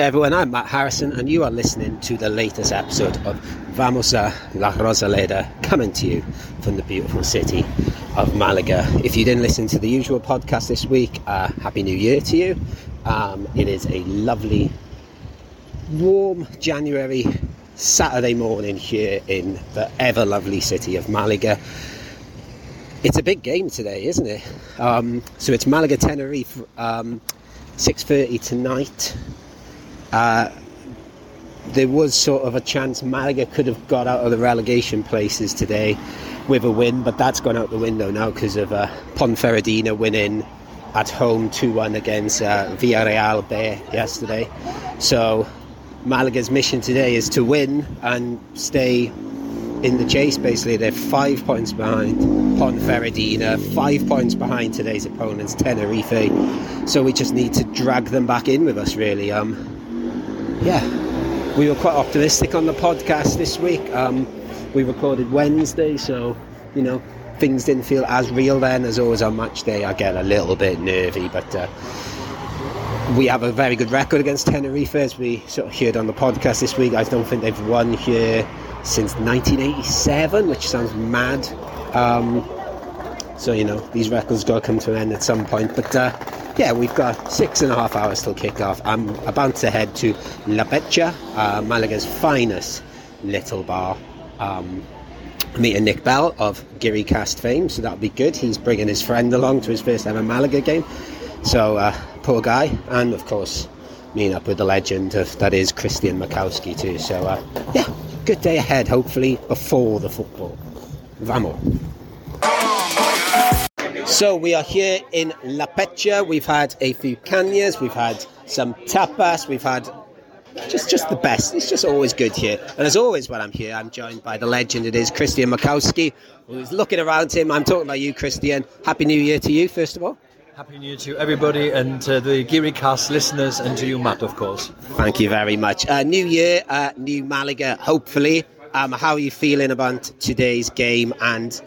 Day, everyone. I'm Matt Harrison, and you are listening to the latest episode of Vamos a la Rosaleda, coming to you from the beautiful city of Malaga. If you didn't listen to the usual podcast this week, uh, Happy New Year to you. Um, it is a lovely, warm January Saturday morning here in the ever lovely city of Malaga. It's a big game today, isn't it? Um, so it's Malaga Tenerife, um, 6:30 tonight. Uh, there was sort of a chance Malaga could have got out of the relegation places today with a win, but that's gone out the window now because of uh, Ponferradina winning at home 2-1 against uh, Villarreal B yesterday. So Malaga's mission today is to win and stay in the chase. Basically, they're five points behind Ponferradina, five points behind today's opponents, Tenerife. So we just need to drag them back in with us, really. Um, yeah, we were quite optimistic on the podcast this week. Um, we recorded Wednesday, so you know things didn't feel as real then as always on match day. I get a little bit nervy, but uh, we have a very good record against Tenerife, as we sort of heard on the podcast this week. I don't think they've won here since 1987, which sounds mad. Um, so you know these records got to come to an end at some point, but. Uh, yeah, we've got six and a half hours till kick-off. I'm about to head to La Pecha, uh, Malaga's finest little bar. Um, meeting Nick Bell of Geary Cast fame, so that'll be good. He's bringing his friend along to his first ever Malaga game. So, uh, poor guy. And, of course, meeting up with the legend of that is Christian Makowski too. So, uh, yeah, good day ahead, hopefully, before the football. Vamos. So we are here in La Pecha. We've had a few cañas, we've had some tapas, we've had just just the best. It's just always good here. And as always, when I'm here, I'm joined by the legend. It is Christian Makowski, who's looking around him. I'm talking about you, Christian. Happy New Year to you, first of all. Happy New Year to everybody and to the Geary Cast listeners and to you, Matt, of course. Thank you very much. Uh, new Year, uh, new Malaga, hopefully. Um, how are you feeling about today's game and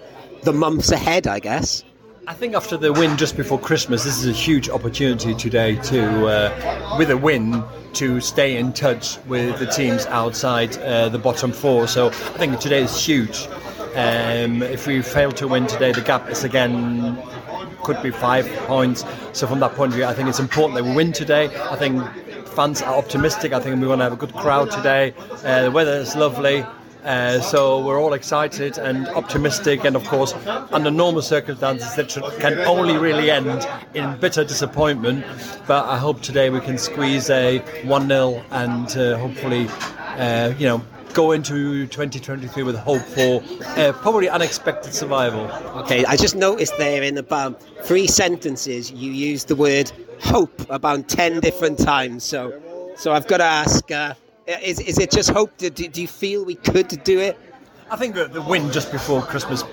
the months ahead, I guess? I think after the win just before Christmas, this is a huge opportunity today to, uh, with a win, to stay in touch with the teams outside uh, the bottom four. So I think today is huge. Um, if we fail to win today, the gap is again could be five points. So from that point of view, I think it's important that we win today. I think fans are optimistic. I think we're going to have a good crowd today. Uh, the weather is lovely. Uh, so we're all excited and optimistic, and of course, under normal circumstances, that should, can only really end in bitter disappointment. But I hope today we can squeeze a 1 0 and uh, hopefully, uh, you know, go into 2023 with hope for uh, probably unexpected survival. Okay, I just noticed there in about three sentences you used the word hope about 10 different times. So, so I've got to ask. Uh, Uh, is, is it just hope? Do, do you feel we could do it? I think that the win just before Christmas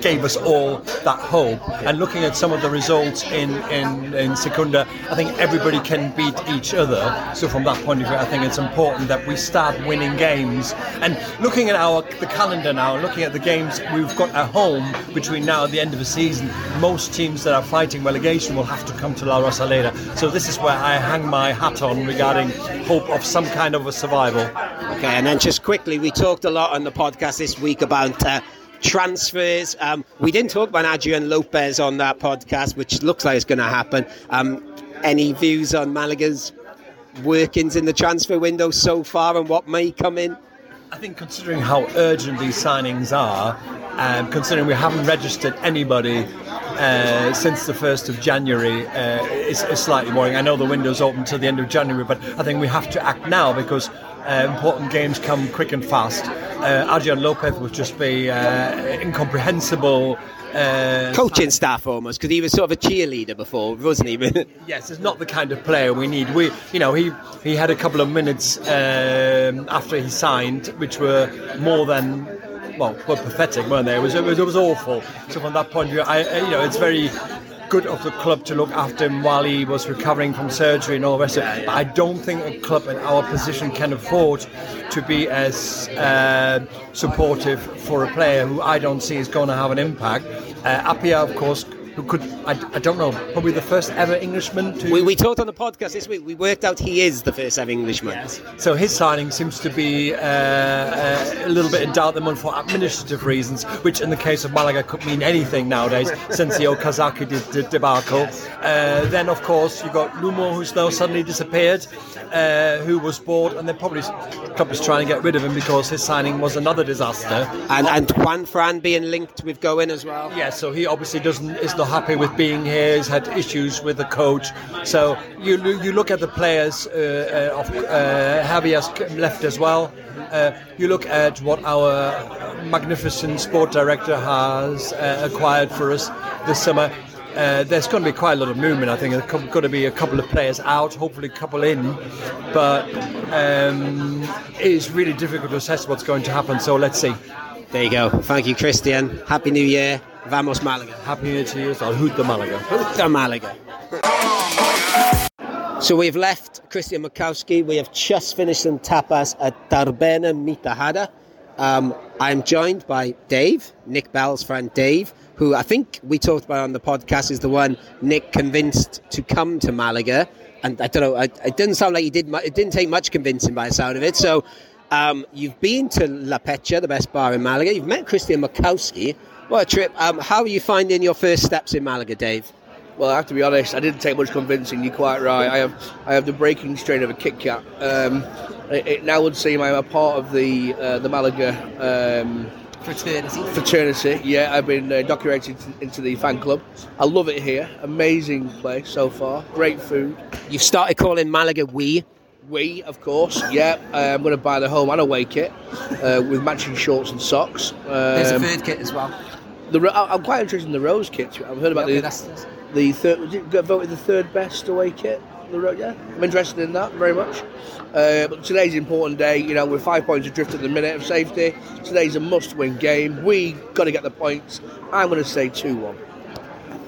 gave us all that hope. And looking at some of the results in, in, in Segunda, I think everybody can beat each other. So from that point of view, I think it's important that we start winning games. And looking at our the calendar now, looking at the games we've got at home between now and the end of the season, most teams that are fighting relegation will have to come to La Rosaleda. So this is where I hang my hat on regarding hope of some kind of a survival. Okay, and then just quickly, we talked a lot on the podcast this week about. Uh, transfers. Um, we didn't talk about Adrian Lopez on that podcast, which looks like it's going to happen. Um, any views on Malaga's workings in the transfer window so far and what may come in? I think considering how urgent these signings are, um, considering we haven't registered anybody uh, since the 1st of January, uh, it's, it's, slightly worrying. I know the window's open till the end of January, but I think we have to act now because uh, important games come quick and fast. Uh, Adrian Lopez would just be uh, incomprehensible. Uh, Coaching staff almost because he was sort of a cheerleader before, wasn't he? yes, it's not the kind of player we need. We, you know, he he had a couple of minutes um, after he signed, which were more than well, were pathetic, weren't they? It was, it was, it was awful. So from that point of view, I, you know, it's very good of the club to look after him while he was recovering from surgery and all the rest of it. But I don't think a club in our position can afford to be as uh, supportive for a player who I don't see is going to have an impact. Uh, Appiah, of course, who could, I, I don't know, probably the first ever Englishman to. We, we talked on the podcast this week. We worked out he is the first ever Englishman. Yes. So his signing seems to be uh, uh, a little bit in doubt at the moment for administrative reasons, which in the case of Malaga could mean anything nowadays since the Okazaki de- de- debacle. Uh, then, of course, you've got Lumor, who's now suddenly disappeared, uh, who was bought, and they're probably club is trying to get rid of him because his signing was another disaster. And, and Juan Fran being linked with going as well. Yeah, so he obviously doesn't is not happy with being here. He's had issues with the coach. So you you look at the players uh, uh, of uh, Javier's left as well. Uh, you look at what our magnificent sport director has acquired for us this summer. Uh, there's going to be quite a lot of movement. I think there's going to be a couple of players out, hopefully a couple in, but um, it's really difficult to assess what's going to happen. So let's see. There you go. Thank you, Christian. Happy New Year. Vamos Malaga. Happy New Year to you. Al Hood de Malaga. Hood de Malaga. So we've left Christian Makowski. We have just finished some tapas at Taberna Mitjana. Um, I'm joined by Dave, Nick Bell's friend Dave, who I think we talked about on the podcast is the one Nick convinced to come to Malaga. And I don't know, I, it didn't sound like he did. It didn't take much convincing by the sound of it. So um, you've been to La Pecha, the best bar in Malaga. You've met Christian Makowski. What a trip! Um, how are you finding your first steps in Malaga, Dave? Well, I have to be honest. I didn't take much convincing. You're quite right. I have I have the breaking strain of a Kit Kat. Um, it, it, now would seem I'm a part of the uh, the Malaga um, fraternity. Fraternity. Yeah, I've been uh, documented into the fan club. I love it here. Amazing place so far. Great food. You've started calling Malaga we. We, of course. Yeah, uh, I'm going to buy the home and away kit uh, with matching shorts and socks. Um, There's a third kit as well. The, I'm quite interested in the rose kit. I've heard about yeah, the the third. Voted the third best away kit? The road, yeah. I'm interested in that very much. Uh, but today's an important day. You know, we're five points adrift at the minute of safety. Today's a must-win game. We got to get the points. I'm going to say two-one.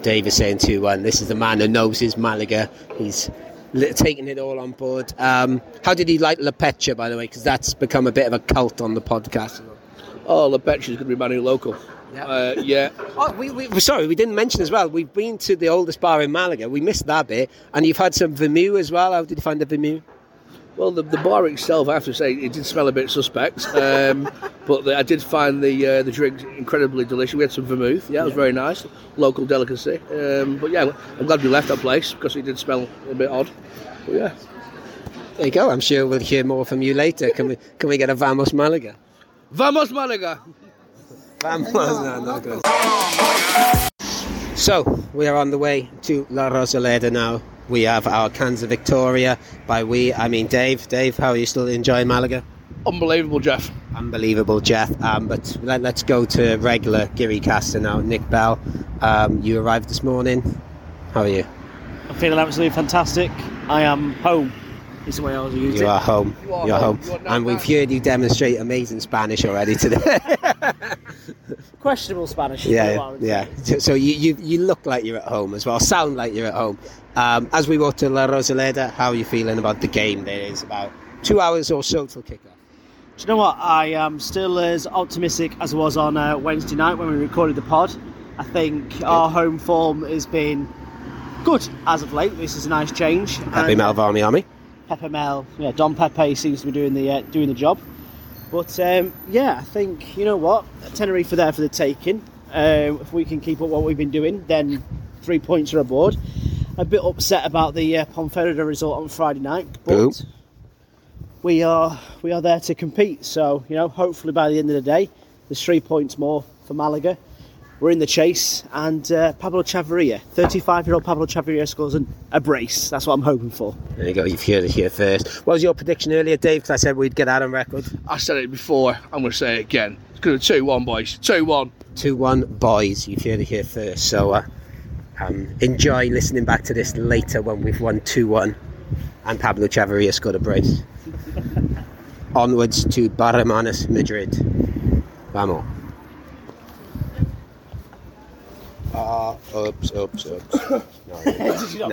Dave is saying two-one. This is the man who knows his Malaga. He's taking it all on board. Um, how did he like La Pecha, by the way? Because that's become a bit of a cult on the podcast. Oh, is going to be my new local. Yeah. Uh, yeah. Oh, we, we, sorry, we didn't mention as well. We've been to the oldest bar in Malaga. We missed that bit, and you've had some vermouth as well. How did you find the vermouth? Well, the, the bar itself, I have to say, it did smell a bit suspect, um, but the, I did find the uh, the drink incredibly delicious. We had some vermouth, yeah, it was very nice, local delicacy. Um, but yeah, I'm glad we left that place because it did smell a bit odd. But yeah. There you go. I'm sure we'll hear more from you later. Can we can we get a Vamos Malaga? Vamos Malaga. Vamos, no, no good. So we are on the way to La Rosaleda now. We have our cans of Victoria. By we, I mean Dave. Dave, how are you still enjoying Malaga? Unbelievable, Jeff. Unbelievable, Jeff. Um, but let, us go to regular Giri Caster now. Nick Bell, um, you arrived this morning. How are you? I'm feeling absolutely fantastic. I am home. Is the way I was using You are home. You are, You're home. home. You are and we've heard you demonstrate amazing Spanish already today. Questionable Spanish. Yeah, yeah. So, so you, you you look like you're at home as well. Sound like you're at home. Um, as we walk to La Rosaleda, how are you feeling about the game? There is about two hours or so till kickoff. Do you know what? I am still as optimistic as I was on uh, Wednesday night when we recorded the pod. I think good. our home form has been good as of late. This is a nice change. Happy Malvarmy Army. Pepe Mel, yeah, Don Pepe seems to be doing the uh, doing the job. But um, yeah, I think you know what Tenerife are there for the taking. Uh, if we can keep up what we've been doing, then three points are aboard. A bit upset about the uh, Ponferrada result on Friday night, but we are we are there to compete. So you know, hopefully by the end of the day, there's three points more for Malaga. We're in the chase, and uh, Pablo Chavarria, 35-year-old Pablo Chavarria scores an, a brace. That's what I'm hoping for. There you go. You've heard it here first. What was your prediction earlier, Dave? Because I said we'd get out on record. I said it before. I'm going to say it again. It's going to two-one, boys. Two-one. Two-one, boys. You've heard it here first. So uh, um, enjoy listening back to this later when we've won two-one, and Pablo Chavarria scored a brace. Onwards to Bar Hermanos, Madrid. Vamos. Uh, oops, oops, oops. No,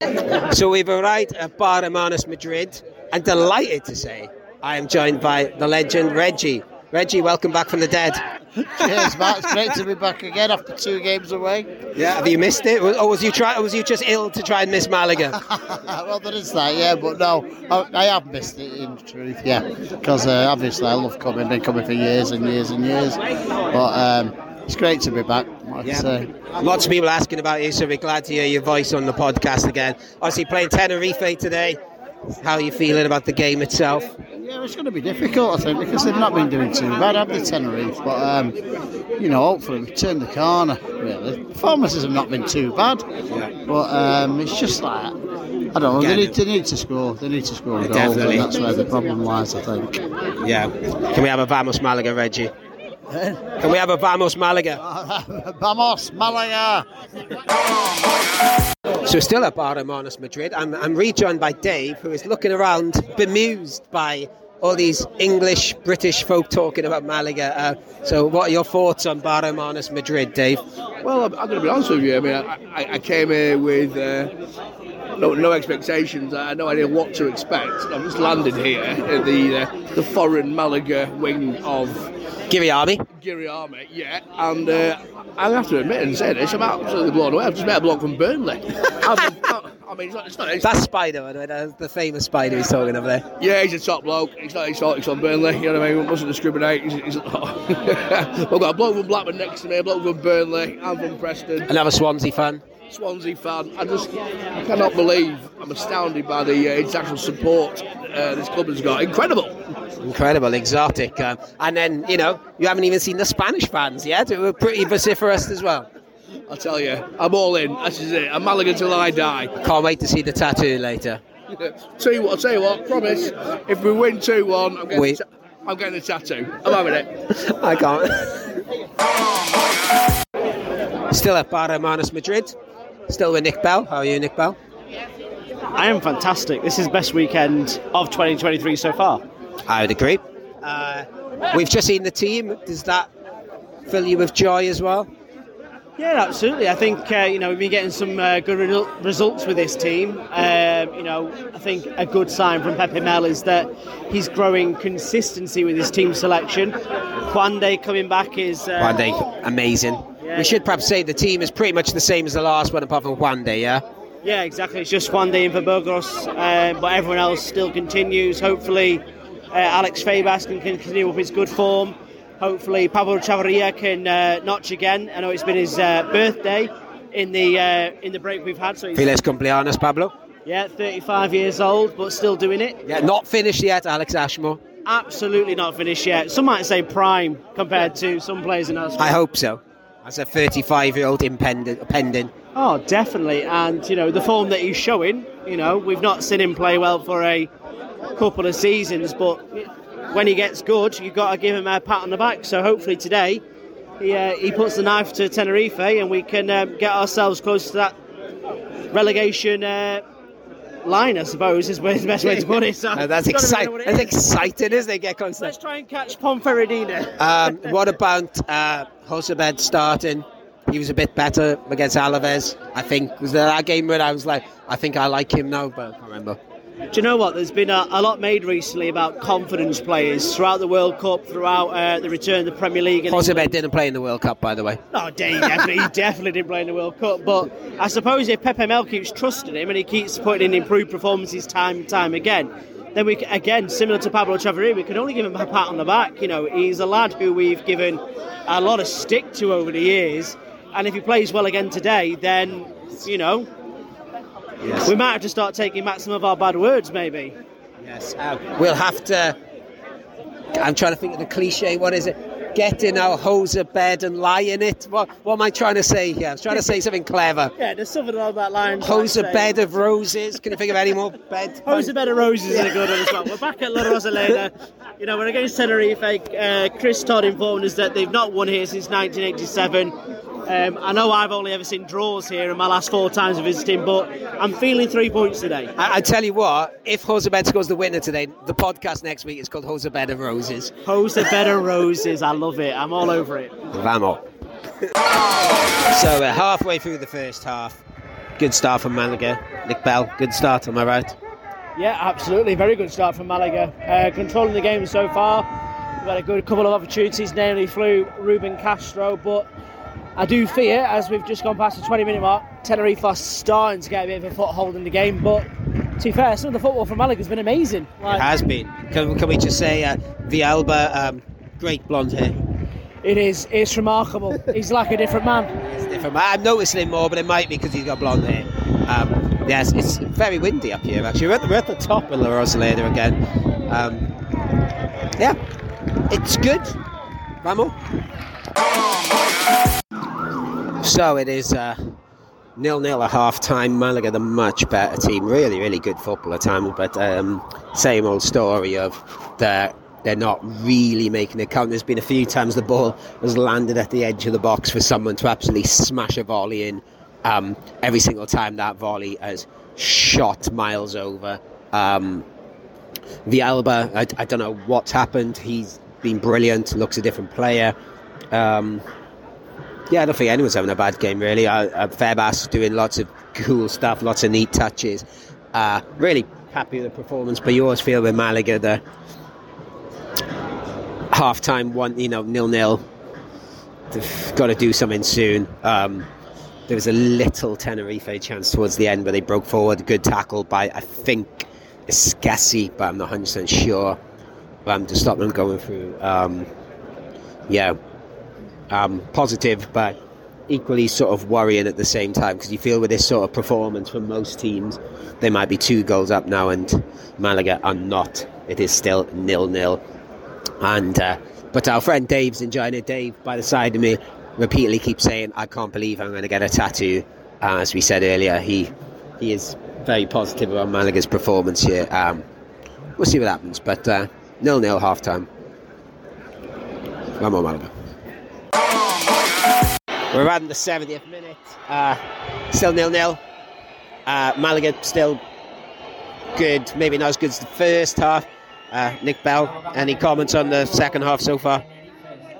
no. so we've arrived at Bar Hermanos Madrid and delighted to say I am joined by the legend Reggie. Reggie, welcome back from the dead. Cheers, Matt. It's great to be back again after two games away. Yeah, have you missed it? Or was you try? Or was you just ill to try and miss Malaga? well, there is that, yeah, but no, I, I have missed it in truth, yeah, because uh, obviously I love coming, been coming for years and years and years, but um, it's great to be back. Like I. Lots of people asking about you, so we're glad to hear your voice on the podcast again. Obviously, playing Tenerife today. How are you feeling about the game itself? Yeah, it's going to be difficult, I think, because they've not been doing too bad, have they, Tenerife? But, um, you know, hopefully we turn the corner, really. Performances have not been too bad, yeah. but um, it's just like, I don't know, they need, they need to score, they need to score goals, Definitely. and that's where the problem lies, I think. Yeah. Can we have a Vamos Malaga, Reggie? Can we have a Vamos Malaga? Vamos, Malaga! So we're still at Bar Hermanos Madrid. I'm, I'm rejoined by Dave, who is looking around, bemused by all these English, British folk talking about Malaga. Uh, so what are your thoughts on Bar Hermanos Madrid, Dave? Well, I'm, I'm going to be honest with you. I mean, I, I, I came here with uh, no, no expectations. I had no idea what to expect. I've just landed here at the uh, the foreign Malaga wing of Giri Army. Giri Army, yeah. And uh, I have to admit and say this, I'm absolutely blown away. I've just met a bloke from Burnley. I mean, it's not. It's not it's, That's Spider, by the way, that's the famous Spider he's talking of there. yeah, he's a top bloke. He's not exotic on Burnley. You know what I mean? Mustn't discriminate. He's, he's, We've got a bloke from Blackburn next to me, a bloke from Burnley, I'm from Preston. Another Swansea fan. Swansea fan. I just I cannot believe. I'm astounded by the uh, international support uh, this club has got. Incredible. Incredible, exotic. Um, and then, you know, you haven't even seen the Spanish fans yet, who were pretty vociferous as well. I'll tell you, I'm all in. This is it. I'm Malaga till I die. Can't wait to see the tattoo later. tell you what, I'll tell you what. Promise. If we win two one, I'm getting. The ta- I'm getting the tattoo. I'm having it. I can't. Still at Bar Hermanos Madrid. Still with Nick Bell. How are you, Nick Bell? I am fantastic. This is the best weekend of 2023 so far. I would agree. Uh, we've just seen the team. Does that fill you with joy as well? Yeah, absolutely. I think uh, you know we've been getting some uh, good re- results with this team. Um, you know, I think a good sign from Pepe Mel is that he's growing consistency with his team selection. Juande coming back is uh, One day, amazing. Yeah. we should perhaps say the team is pretty much the same as the last one, apart from one day. Yeah. Yeah, exactly. It's just Juande in for Burgos, uh, but everyone else still continues. Hopefully, uh, Alex Febas can continue with his good form. Hopefully, Pablo Chavarria can uh, notch again. I know it's been his uh, birthday in the uh, in the break we've had. So he's, Feliz cumpleaños, Pablo. yeah, 35 years old, but still doing it. Yeah, not finished yet, Alex Ashmore. Absolutely not finished yet. Some might say prime compared to some players in our. I hope so. As a 35-year-old impending, pending. Oh, definitely. And, you know, the form that he's showing, you know, we've not seen him play well for a couple of seasons, but when he gets good, you've got to give him a pat on the back. So hopefully today he, uh, he puts the knife to Tenerife and we can um, get ourselves close to that relegation uh, line, I suppose, is where the best way to put it. So, Uh, that's exciting. know what it That's is. exciting, isn't it? Get constant. Let's try and catch Ponferradina. Um, what about uh, Jozabed starting? He was a bit better against Alaves. I think was there that game where I was like, I think I like him now, but I can't remember. Do you know what? There's been a, a lot made recently about confidence players throughout the World Cup, throughout uh, the return of the Premier League. Jozabed didn't play in the World Cup, by the way. No, he definitely, he definitely didn't play in the World Cup. But I suppose if Pepe Mel keeps trusting him and he keeps putting in improved performances time and time again, then we again similar to Pablo Chavarria, we can only give him a pat on the back. You know, he's a lad who we've given a lot of stick to over the years, and if he plays well again today, then you know we might have to start taking back some of our bad words, maybe. Yes. Uh, we'll have to. I'm trying to think of the cliche. What is it? Get in our hoser bed and lie in it. What, what am I trying to say here? I was trying to say something clever. Yeah, there's something along that line. Hoser bed of roses. Can you think of any more bed? Hose a bed of roses is a good one as well. We're back at La Rosaleda. You know, we're against Tenerife. Uh, Chris Todd informed us that they've not won here since 1987. Um, I know I've only ever seen draws here in my last four times of visiting, but I'm feeling three points today. I, I tell you what, if Jozabed scores the winner today, the podcast next week is called Jozabed Bed of Roses. Hose a bed of roses. I love it. I'm all over it. Vamos. so we're halfway through the first half. Good start from Malaga. Nick Bell, good start, am I right? Yeah, absolutely. Very good start from Malaga. Uh, controlling the game so far. We've had a good couple of opportunities, namely flew Ruben Castro, but I do fear, as we've just gone past the 20 minute mark, Tenerife are starting to get a bit of a foothold in the game. But to be fair, some of the football from Malaga has been amazing. Like, It has been. Can, can we just say uh, Villalba, um, great blonde hair. it is, it's remarkable. He's like a different man. It's different. Man. I'm noticing him more, but it might be because he's got blonde hair. Um, yes, it's very windy up here. Actually, we're at the, we're at the top of La Rosaleda again. Um, yeah, it's good. Vamos. So it is uh, nil nil at half time. Malaga, the much better team. Really, really good football at times, but um, same old story of the they're not really making it count. There's been a few times the ball has landed at the edge of the box for someone to absolutely smash a volley in. Um, every single time that volley has shot miles over. Um, Villalba, I, I don't know what's happened. He's been brilliant. Looks a different player. Um, yeah, I don't think anyone's having a bad game really. Uh, uh, Febas doing lots of cool stuff, lots of neat touches. Uh, really happy with the performance, but you always feel with Malaga the half time one, you know, nil nil. They've got to do something soon. Um, there was a little Tenerife chance towards the end where they broke forward. Good tackle by I think Escassi, but I'm not 100 percent sure. Um, to stop them going through. Um, yeah, um, positive, but equally sort of worrying at the same time because you feel with this sort of performance from most teams, they might be two goals up now, and Malaga are not. It is still nil nil. And uh, but our friend Dave's enjoying it. Dave by the side of me repeatedly keeps saying, "I can't believe I'm going to get a tattoo." Uh, as we said earlier, he he is very positive about Malaga's performance here. Um, we'll see what happens, but uh, nil nil half time. Vamos Malaga. We're around the 70th minute. Uh, still nil nil. Uh, Malaga still good, maybe not as good as the first half. Uh, Nick Bell, any comments on the second half so far?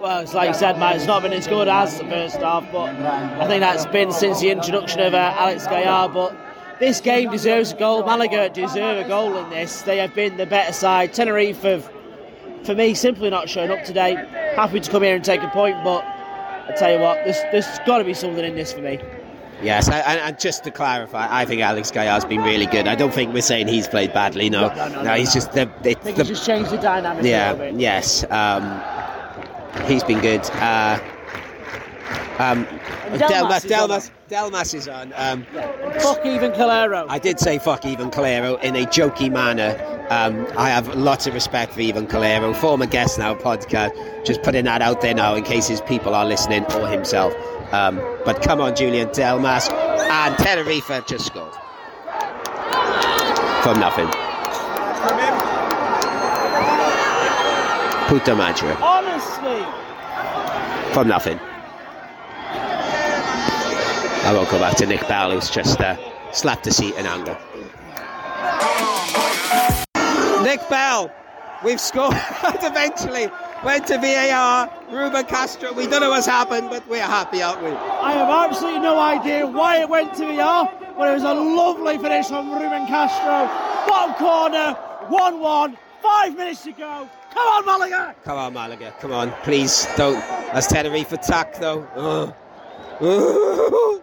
Well, it's like you said, Matt, it's not been as good as the first half, but I think that's been since the introduction of uh, Alex Gallar. But this game deserves a goal. Malaga deserve a goal in this. They have been the better side. Tenerife have, for me, simply not shown up today. Happy to come here and take a point, but I tell you what, there's, there's got to be something in this for me. Yes, and, and just to clarify, I think Alex Gallar's been really good. I don't think we're saying he's played badly. No, No, no, no, he's no. just the, the, I think the it's just changed the dynamic a yeah, little bit. yes. Um, he's been good. Uh, um, Delmas, Delmas is on. Delmas, is on. Um, Fuck even Calero. I did say fuck even Calero in a jokey manner. Um, I have lots of respect for Ivan Calero, former guest now podcast. Just putting that out there now in case his people are listening or himself. Um, but come on, Julian Delmas and Tenerife just scored from nothing. Puta madre Honestly, from nothing. I won't go back to Nick Bell, who's just uh, slapped a seat in anger. Nick Bell, we've scored eventually. Went to VAR. Ruben Castro. We don't know what's happened, but we're happy, aren't we? I have absolutely no idea why it went to VAR, but it was a lovely finish from Ruben Castro. Bottom corner, 1 1, five minutes to go. Come on, Malaga! Come on, Malaga. Come on, please don't. That's Tenerife attack, though. Oh, Ugh. Ugh.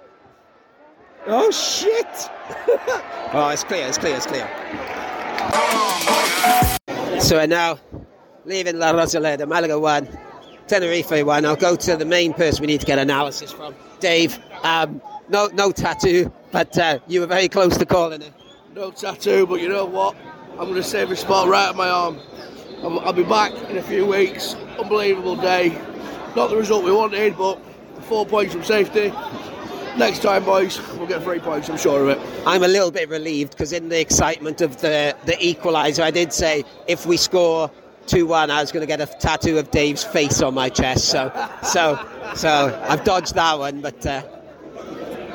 Oh shit! oh, it's clear. It's clear. It's clear. So we're now leaving La Rosaleda. Malaga one, Tenerife one. I'll go to the main person we need to get analysis from, Dave. Um, no, no tattoo, but uh, you were very close to calling it. No tattoo, but you know what? I'm going to save a spot right on my arm. I'll, I'll be back in a few weeks. Unbelievable day. Not the result we wanted, but four points from safety. Next time, boys, we'll get three points. I'm sure of it. I'm a little bit relieved because in the excitement of the the equaliser, I did say if we score two one, I was going to get a tattoo of Dave's face on my chest. So so so I've dodged that one, but uh,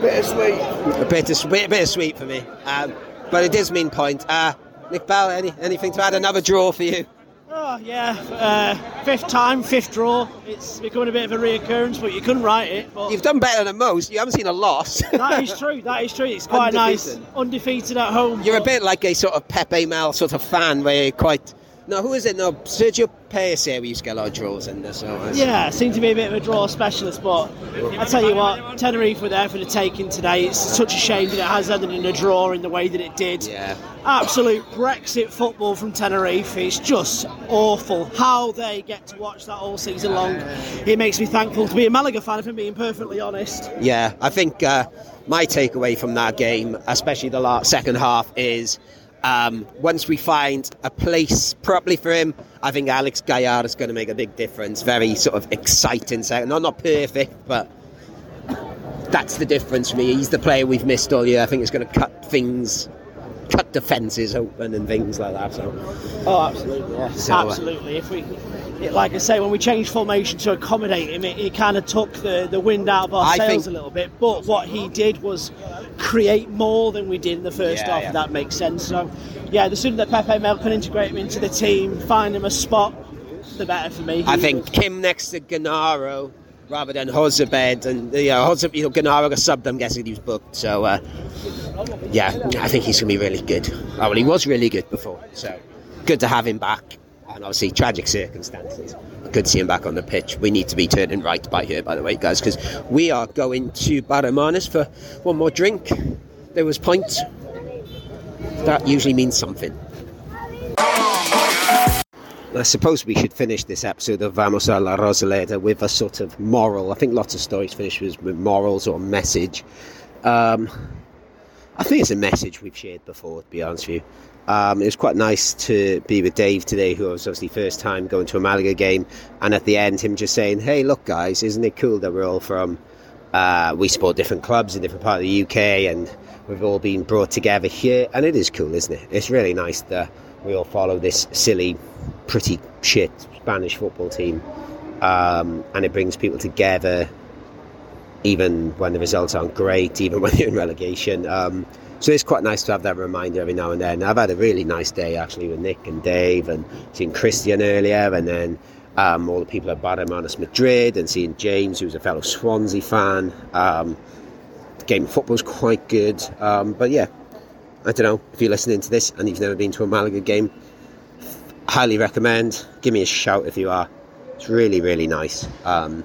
Bittersweet. a bit of, bit, bit of sweet for me. Um, but it does mean point. Uh, Nick Bell, any, anything to add? Another draw for you? Oh, yeah, uh, fifth time, fifth draw. It's becoming a bit of a reoccurrence, but you couldn't write it. But You've done better than most. You haven't seen a loss. that is true, that is true. It's quite nice. Undefeated. Undefeated at home. You're a bit like a sort of Pepe Mel sort of fan, where you're quite no, who is it? No, Sergio Pace here. We used to get a lot of draws in this. So uh, Yeah, seemed to be a bit of a draw specialist, but I tell you what, Tenerife were there for the taking today. It's such a shame that it has ended in a draw in the way that it did. Yeah. Absolute Brexit football from Tenerife. It's just awful how they get to watch that all season long. It makes me thankful to be a Malaga fan, if I'm being perfectly honest. Yeah, I think uh, my takeaway from that game, especially the last, second half, is um, once we find a place properly for him, I think Alex Gallardo is going to make a big difference. Very sort of exciting second. Not not perfect, but that's the difference for me. He's the player we've missed all year. I think it's going to cut things, cut defences open and things like that. So Oh, absolutely, yeah. So, uh, absolutely. If we, it, like I say, when we changed formation to accommodate him, it, it kind of took the, the wind out of our I sails think- a little bit. But what he did was create more than we did in the first Yeah, half. yeah. If that makes sense. So, yeah, the sooner that Pepe Mel can integrate him into the team, find him a spot, the better for me. I He- think him next to Genaro rather than Jozabed and you know, Hozab, you know Genaro got subbed. I'm guessing he was booked. So uh, yeah, I think he's gonna be really good. Oh, well, he was really good before, so good to have him back. And obviously, tragic circumstances. Good to see him back on the pitch. We need to be turning right by here, by the way, guys, because we are going to Bar Hermanos for one more drink. There was points. That usually means something. I suppose we should finish this episode of Vamos a la Rosaleda with a sort of moral. I think lots of stories finish with, with morals or message. Um, I think it's a message we've shared before, to be honest with you. Um, it was quite nice to be with Dave today, who was obviously first time going to a Malaga game, and at the end, him just saying, "Hey, look, guys, isn't it cool that we're all from? Uh, we support different clubs in different part of the UK, and we've all been brought together here, and it is cool, isn't it? It's really nice that we all follow this silly, pretty shit Spanish football team, um, and it brings people together, even when the results aren't great, even when you're in relegation. Um, so it's quite nice to have that reminder every now and then. I've had a really nice day actually with Nick and Dave, and seeing Christian earlier, and then um, all the people at Bar Hermanos Madrid, and seeing James, who's a fellow Swansea fan. Um, the game of football's quite good, um, but yeah, I don't know if you're listening to this and you've never been to a Malaga game. Highly recommend. Give me a shout if you are. It's really, really nice. Um,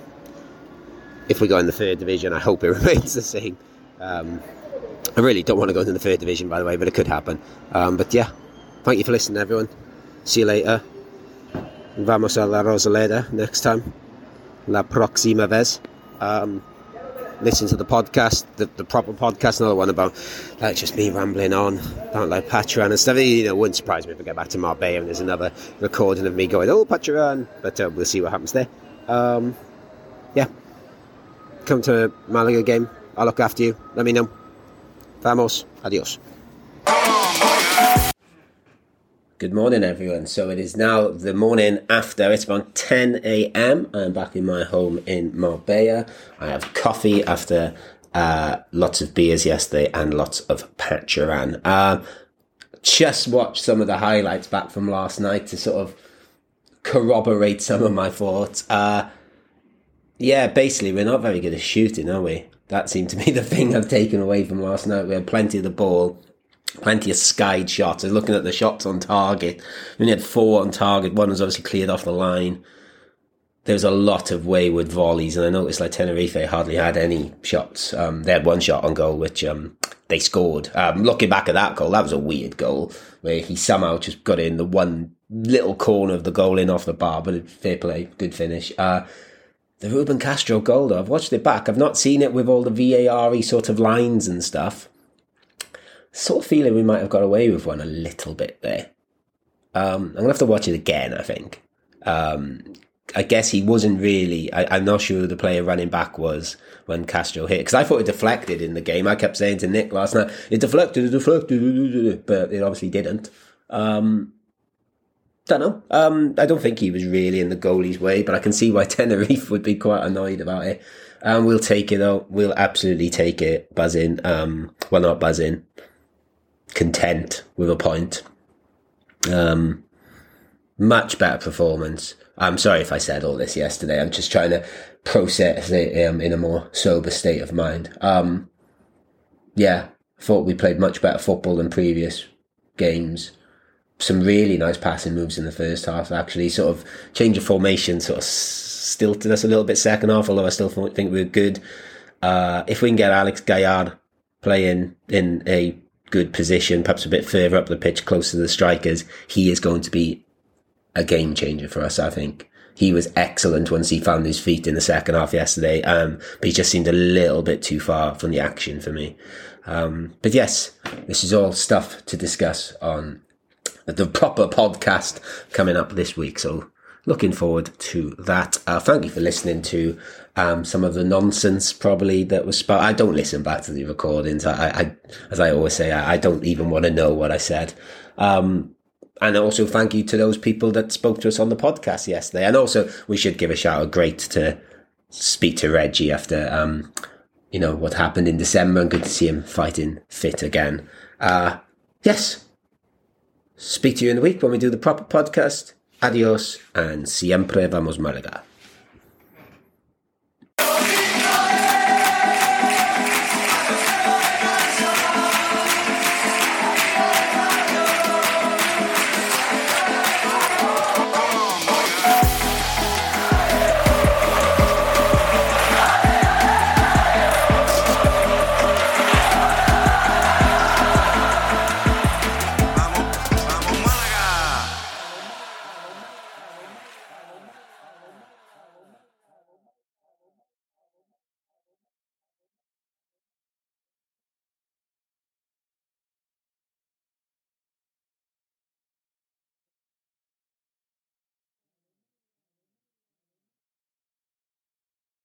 if we go in the third division, I hope it remains the same. I really don't want to go into the third division, by the way, but it could happen. Um, but yeah, thank you for listening, everyone. See you later. Vamos a la Rosaleda next time. La próxima vez. Um, listen to the podcast, the, the proper podcast, another one about like just me rambling on, about like Patreon and stuff. You know, it wouldn't surprise me if I get back to Marbella and there's another recording of me going, oh, Patreon. But uh, we'll see what happens there. Um, yeah. Come to Malaga game. I'll look after you. Let me know. Vamos. Adios. Good morning, everyone. So it is now the morning after. It's around 10 a.m. I'm back in my home in Marbella. I have coffee after uh, lots of beers yesterday and lots of pacharan. Uh, just watched some of the highlights back from last night to sort of corroborate some of my thoughts. Uh, yeah, basically, we're not very good at shooting, are we? That seemed to be the thing I've taken away from last night. We had plenty of the ball, plenty of skied shots. I was looking at the shots on target. We only had four on target. One was obviously cleared off the line. There was a lot of wayward volleys, and I noticed like Tenerife hardly had any shots. Um, they had one shot on goal, which um, they scored. Um, looking back at that goal, that was a weird goal where he somehow just got in the one little corner of the goal in off the bar, but fair play, good finish. Uh, the Ruben Castro goal, though, I've watched it back. I've not seen it with all the VAR sort of lines and stuff. Sort of feeling we might have got away with one a little bit there. Um, I'm gonna have to watch it again. I think. Um, I guess he wasn't really. I, I'm not sure who the player running back was when Castro hit because I thought it deflected in the game. I kept saying to Nick last night, "It deflected, it deflected," but it obviously didn't. Um, don't know. Um, I don't think he was really in the goalie's way, but I can see why Tenerife would be quite annoyed about it. Um, we'll take it though. We'll absolutely take it. Buzzing. Um, well, not buzzing. Content with a point. Um, much better performance. I'm sorry if I said all this yesterday. I'm just trying to process it um, in a more sober state of mind. Um, yeah, thought we played much better football than previous games. Some really nice passing moves in the first half. Actually, sort of change of formation, sort of stilted us a little bit second half. Although I still think we are good. Uh, if we can get Alex Gallar playing in a good position, perhaps a bit further up the pitch, close to the strikers, he is going to be a game changer for us. I think he was excellent once he found his feet in the second half yesterday. Um, but he just seemed a little bit too far from the action for me. Um, but yes, this is all stuff to discuss on the proper podcast coming up this week. So looking forward to that. Uh, thank you for listening to um, some of the nonsense probably that was spoke. I don't listen back to the recordings. I, I as I always say, I, I, don't even want to know what I said. Um, and also thank you to those people that spoke to us on the podcast yesterday. And also we should give a shout out. Great to speak to Reggie after, um, you know, what happened in December and good to see him fighting fit again. Uh, yes. Speak to you in the week when we do the proper podcast. Adios and siempre vamos Malaga.